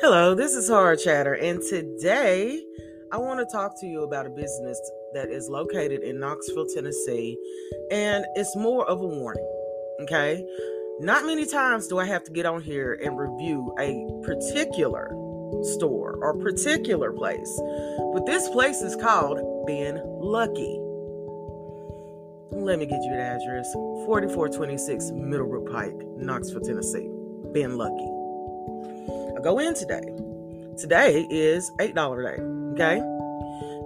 Hello, this is Horror Chatter, and today I want to talk to you about a business that is located in Knoxville, Tennessee, and it's more of a warning. Okay, not many times do I have to get on here and review a particular store or particular place, but this place is called Bin Lucky. Let me get you the address 4426 Middlebrook Pike, Knoxville, Tennessee. Bin Lucky. Go in today. Today is $8 day. Okay.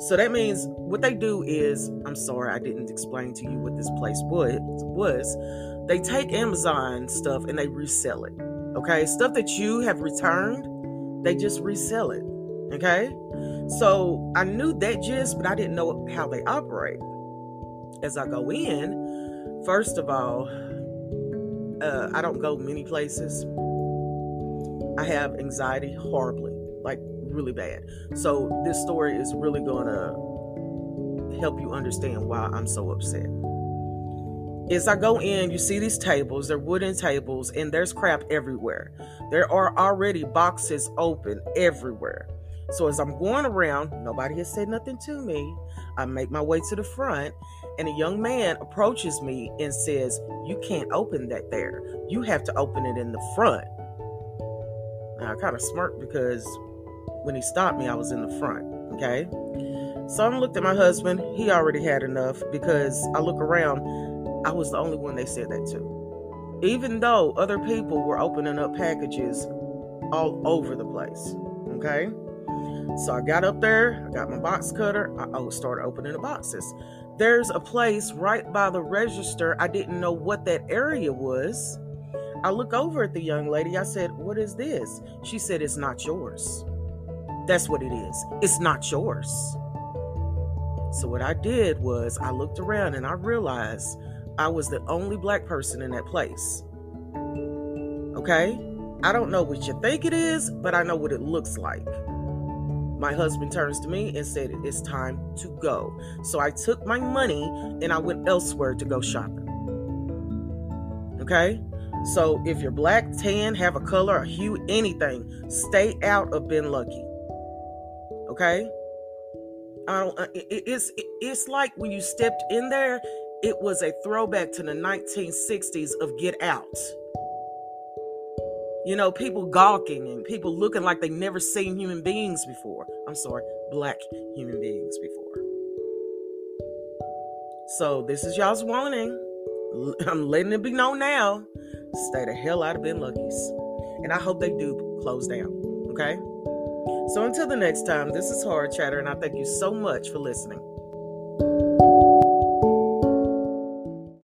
So that means what they do is, I'm sorry, I didn't explain to you what this place was they take Amazon stuff and they resell it. Okay. Stuff that you have returned, they just resell it. Okay. So I knew that gist, but I didn't know how they operate. As I go in, first of all, uh, I don't go many places. I have anxiety horribly, like really bad. So this story is really going to help you understand why I'm so upset. As I go in, you see these tables, they're wooden tables, and there's crap everywhere. There are already boxes open everywhere. So as I'm going around, nobody has said nothing to me. I make my way to the front, and a young man approaches me and says, You can't open that there. You have to open it in the front. I kind of smirked because when he stopped me, I was in the front. Okay. So I looked at my husband. He already had enough because I look around, I was the only one they said that to. Even though other people were opening up packages all over the place. Okay. So I got up there, I got my box cutter, I oh, started opening the boxes. There's a place right by the register. I didn't know what that area was. I look over at the young lady. I said, What is this? She said, It's not yours. That's what it is. It's not yours. So, what I did was I looked around and I realized I was the only black person in that place. Okay? I don't know what you think it is, but I know what it looks like. My husband turns to me and said, It's time to go. So I took my money and I went elsewhere to go shopping. Okay? So if you're black, tan, have a color, a hue, anything, stay out of Bin Lucky. Okay? I don't, uh, it's it's like when you stepped in there, it was a throwback to the 1960s of Get Out. You know, people gawking and people looking like they've never seen human beings before. I'm sorry, black human beings before. So this is y'all's warning. I'm letting it be known now. Stay the hell out of Bin Lucky's. And I hope they do close down. Okay? So until the next time, this is Horror Chatter, and I thank you so much for listening.